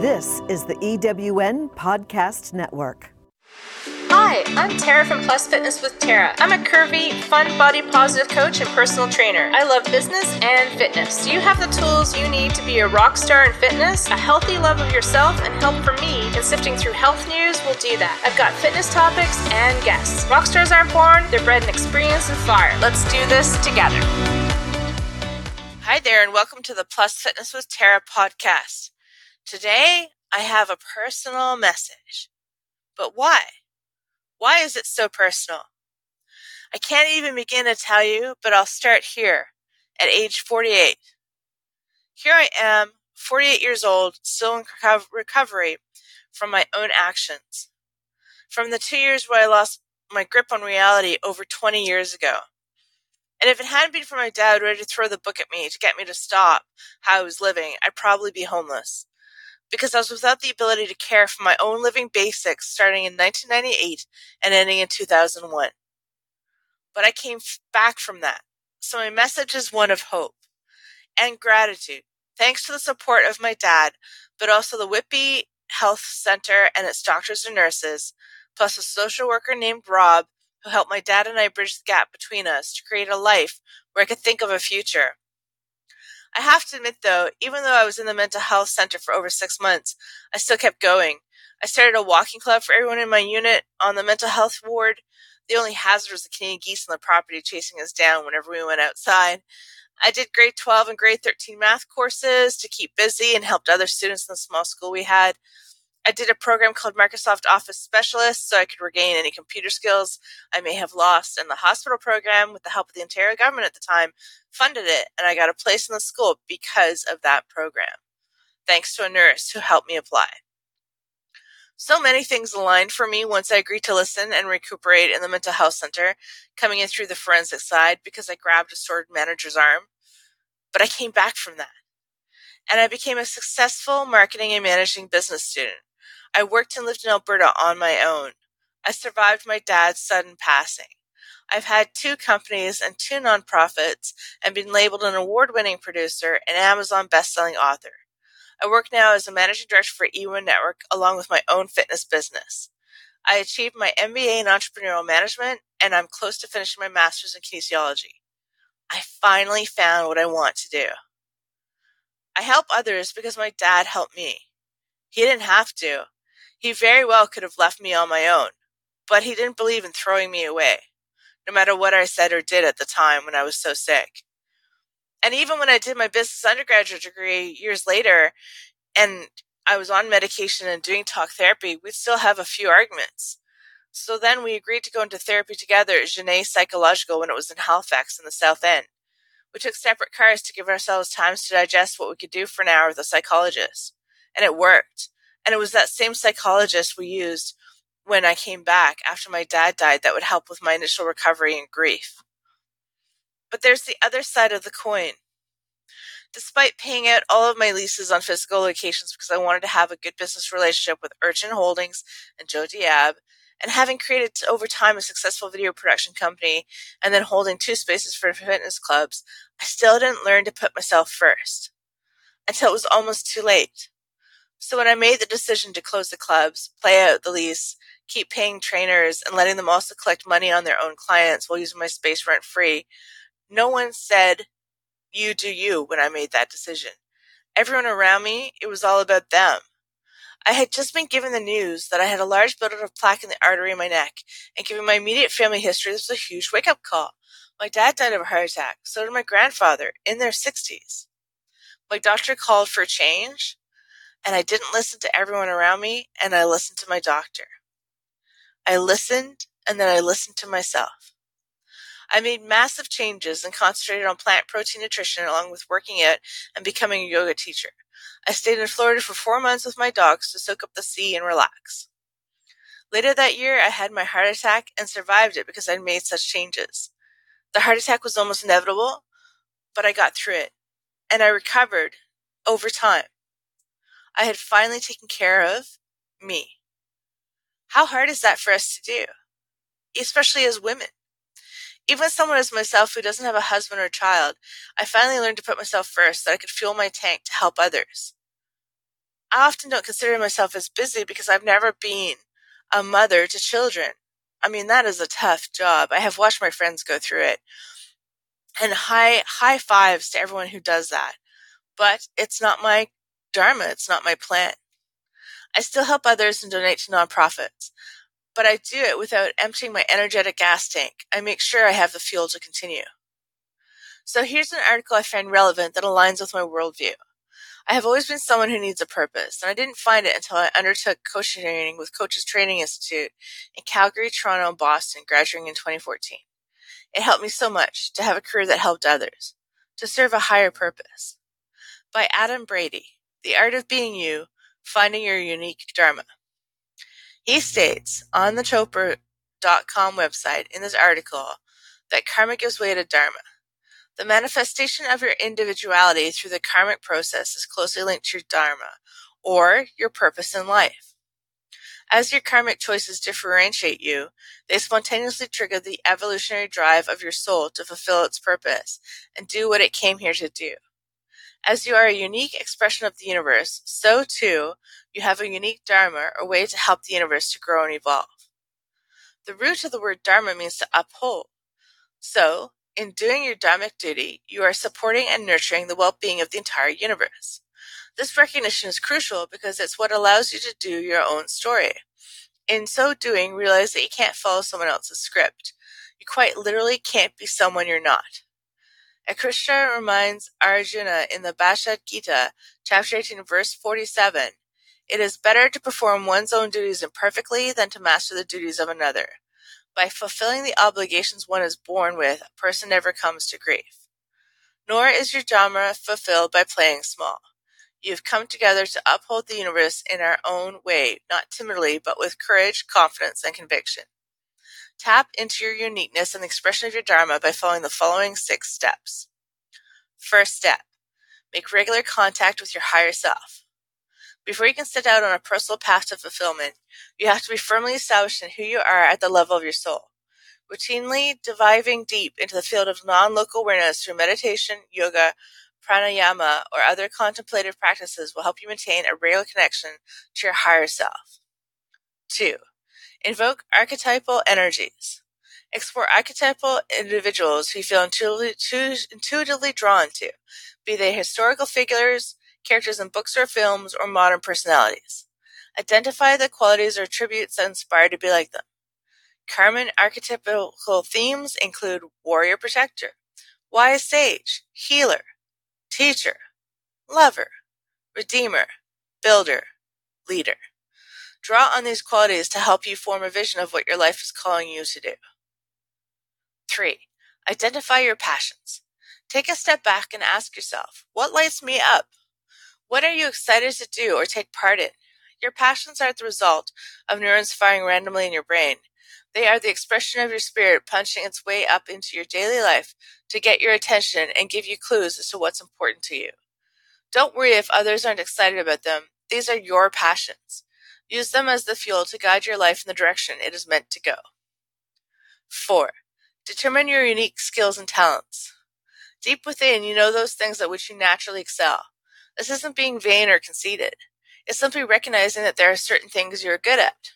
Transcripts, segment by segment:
This is the EWN Podcast Network. Hi, I'm Tara from Plus Fitness with Tara. I'm a curvy, fun, body positive coach and personal trainer. I love business and fitness. Do you have the tools you need to be a rock star in fitness? A healthy love of yourself and help from me in sifting through health news will do that. I've got fitness topics and guests. Rock stars aren't born, they're bred in experience and fire. Let's do this together. Hi there, and welcome to the Plus Fitness with Tara podcast. Today, I have a personal message. But why? Why is it so personal? I can't even begin to tell you, but I'll start here at age 48. Here I am, 48 years old, still in recovery from my own actions. From the two years where I lost my grip on reality over 20 years ago. And if it hadn't been for my dad ready to throw the book at me to get me to stop how I was living, I'd probably be homeless. Because I was without the ability to care for my own living basics starting in 1998 and ending in 2001. But I came back from that. So my message is one of hope and gratitude. Thanks to the support of my dad, but also the Whitby Health Center and its doctors and nurses, plus a social worker named Rob who helped my dad and I bridge the gap between us to create a life where I could think of a future. I have to admit, though, even though I was in the mental health center for over six months, I still kept going. I started a walking club for everyone in my unit on the mental health ward. The only hazard was the Canadian geese on the property chasing us down whenever we went outside. I did grade 12 and grade 13 math courses to keep busy and helped other students in the small school we had. I did a program called Microsoft Office Specialist so I could regain any computer skills I may have lost. And the hospital program, with the help of the Ontario government at the time, funded it, and I got a place in the school because of that program, thanks to a nurse who helped me apply. So many things aligned for me once I agreed to listen and recuperate in the mental health center, coming in through the forensic side because I grabbed a sword manager's arm. But I came back from that. And I became a successful marketing and managing business student. I worked and lived in Alberta on my own. I survived my dad's sudden passing. I've had two companies and two nonprofits and been labeled an award winning producer and Amazon best-selling author. I work now as a managing director for eWin Network along with my own fitness business. I achieved my MBA in entrepreneurial management and I'm close to finishing my master's in kinesiology. I finally found what I want to do. I help others because my dad helped me. He didn't have to. He very well could have left me on my own, but he didn't believe in throwing me away, no matter what I said or did at the time when I was so sick. And even when I did my business undergraduate degree years later, and I was on medication and doing talk therapy, we'd still have a few arguments. So then we agreed to go into therapy together at Genet Psychological when it was in Halifax in the South End. We took separate cars to give ourselves times to digest what we could do for an hour with a psychologist. And it worked. And it was that same psychologist we used when I came back after my dad died that would help with my initial recovery and grief. But there's the other side of the coin. Despite paying out all of my leases on physical locations because I wanted to have a good business relationship with Urchin Holdings and Joe Diab, and having created over time a successful video production company and then holding two spaces for fitness clubs, I still didn't learn to put myself first until it was almost too late. So when I made the decision to close the clubs, play out the lease, keep paying trainers, and letting them also collect money on their own clients while using my space rent free, no one said, you do you when I made that decision. Everyone around me, it was all about them. I had just been given the news that I had a large buildup of plaque in the artery in my neck, and given my immediate family history, this was a huge wake up call. My dad died of a heart attack, so did my grandfather, in their 60s. My doctor called for a change, and I didn't listen to everyone around me, and I listened to my doctor. I listened, and then I listened to myself. I made massive changes and concentrated on plant protein nutrition along with working out and becoming a yoga teacher. I stayed in Florida for four months with my dogs to soak up the sea and relax. Later that year, I had my heart attack and survived it because I'd made such changes. The heart attack was almost inevitable, but I got through it, and I recovered over time. I had finally taken care of me. How hard is that for us to do? Especially as women. Even as someone as myself who doesn't have a husband or child, I finally learned to put myself first so that I could fuel my tank to help others. I often don't consider myself as busy because I've never been a mother to children. I mean, that is a tough job. I have watched my friends go through it. And high high fives to everyone who does that. But it's not my dharma, it's not my plan. I still help others and donate to nonprofits, but I do it without emptying my energetic gas tank. I make sure I have the fuel to continue. So here's an article I find relevant that aligns with my worldview. I have always been someone who needs a purpose, and I didn't find it until I undertook coaching training with Coaches Training Institute in Calgary, Toronto, and Boston, graduating in 2014. It helped me so much to have a career that helped others, to serve a higher purpose. By Adam Brady, The Art of Being You, Finding Your Unique Dharma. He states on the Chopra.com website in this article that karma gives way to dharma. The manifestation of your individuality through the karmic process is closely linked to your dharma, or your purpose in life. As your karmic choices differentiate you, they spontaneously trigger the evolutionary drive of your soul to fulfill its purpose and do what it came here to do. As you are a unique expression of the universe, so too you have a unique dharma or way to help the universe to grow and evolve. The root of the word dharma means to uphold. So, in doing your dharmic duty, you are supporting and nurturing the well being of the entire universe. This recognition is crucial because it's what allows you to do your own story. In so doing, realize that you can't follow someone else's script. You quite literally can't be someone you're not. And Krishna reminds Arjuna in the Bhagavad Gita, chapter 18, verse 47, it is better to perform one's own duties imperfectly than to master the duties of another. By fulfilling the obligations one is born with, a person never comes to grief. Nor is your dharma fulfilled by playing small. You have come together to uphold the universe in our own way, not timidly, but with courage, confidence, and conviction. Tap into your uniqueness and the expression of your Dharma by following the following six steps. First step make regular contact with your higher self. Before you can set out on a personal path to fulfillment, you have to be firmly established in who you are at the level of your soul. Routinely diving deep into the field of non local awareness through meditation, yoga, pranayama, or other contemplative practices will help you maintain a regular connection to your higher self. 2. Invoke archetypal energies. Explore archetypal individuals who you feel intuitively, drawn to, be they historical figures, characters in books or films, or modern personalities. Identify the qualities or attributes that inspire to be like them. Karman archetypal themes include warrior protector, wise sage, healer, teacher, lover, redeemer, builder, leader. Draw on these qualities to help you form a vision of what your life is calling you to do. 3. Identify your passions. Take a step back and ask yourself, what lights me up? What are you excited to do or take part in? Your passions are the result of neurons firing randomly in your brain. They are the expression of your spirit punching its way up into your daily life to get your attention and give you clues as to what's important to you. Don't worry if others aren't excited about them. These are your passions. Use them as the fuel to guide your life in the direction it is meant to go. 4. Determine your unique skills and talents. Deep within, you know those things at which you naturally excel. This isn't being vain or conceited. It's simply recognizing that there are certain things you're good at.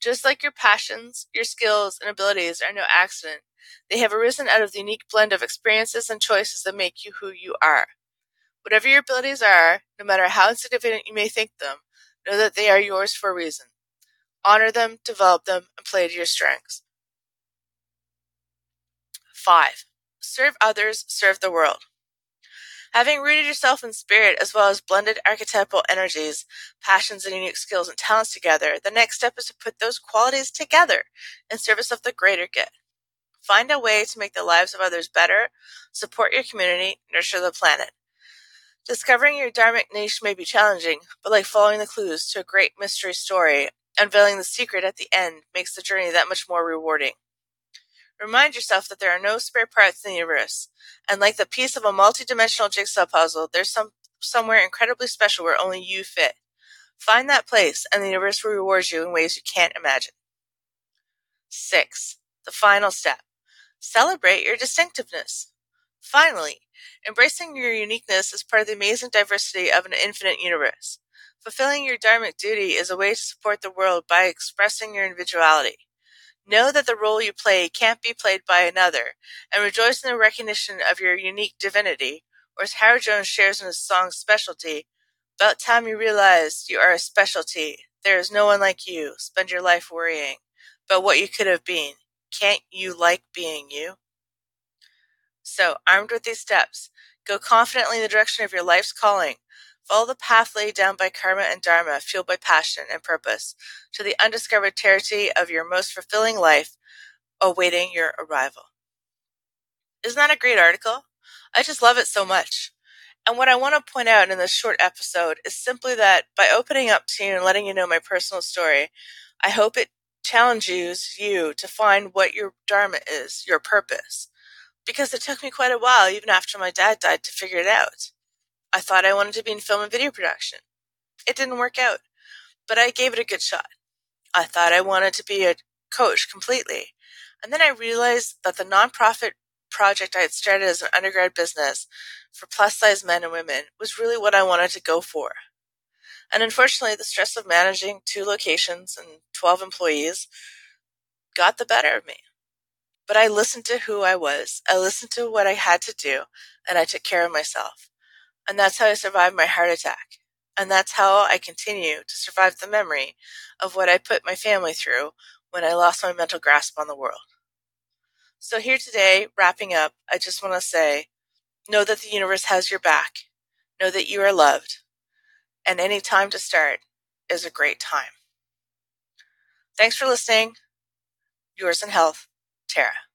Just like your passions, your skills, and abilities are no accident, they have arisen out of the unique blend of experiences and choices that make you who you are. Whatever your abilities are, no matter how insignificant you may think them, know that they are yours for a reason. Honor them, develop them, and play to your strengths. 5. Serve others, serve the world. Having rooted yourself in spirit as well as blended archetypal energies, passions, and unique skills and talents together, the next step is to put those qualities together in service of the greater good. Find a way to make the lives of others better, support your community, nurture the planet. Discovering your dharmic niche may be challenging, but like following the clues to a great mystery story, unveiling the secret at the end makes the journey that much more rewarding. Remind yourself that there are no spare parts in the universe, and like the piece of a multi-dimensional jigsaw puzzle, there's some somewhere incredibly special where only you fit. Find that place, and the universe will reward you in ways you can't imagine. 6. The final step. Celebrate your distinctiveness. Finally, embracing your uniqueness is part of the amazing diversity of an infinite universe. Fulfilling your dharmic duty is a way to support the world by expressing your individuality. Know that the role you play can't be played by another, and rejoice in the recognition of your unique divinity, or as Howard Jones shares in his song Specialty, about time you realized you are a specialty. There is no one like you. Spend your life worrying about what you could have been. Can't you like being you? So, armed with these steps, go confidently in the direction of your life's calling. Follow the path laid down by karma and dharma, fueled by passion and purpose, to the undiscovered territory of your most fulfilling life, awaiting your arrival. Isn't that a great article? I just love it so much. And what I want to point out in this short episode is simply that by opening up to you and letting you know my personal story, I hope it challenges you to find what your dharma is, your purpose. Because it took me quite a while, even after my dad died, to figure it out. I thought I wanted to be in film and video production. It didn't work out, but I gave it a good shot. I thought I wanted to be a coach completely. And then I realized that the nonprofit project I had started as an undergrad business for plus size men and women was really what I wanted to go for. And unfortunately, the stress of managing two locations and 12 employees got the better of me. But I listened to who I was, I listened to what I had to do, and I took care of myself. And that's how I survived my heart attack. And that's how I continue to survive the memory of what I put my family through when I lost my mental grasp on the world. So, here today, wrapping up, I just want to say know that the universe has your back, know that you are loved, and any time to start is a great time. Thanks for listening. Yours in health, Tara.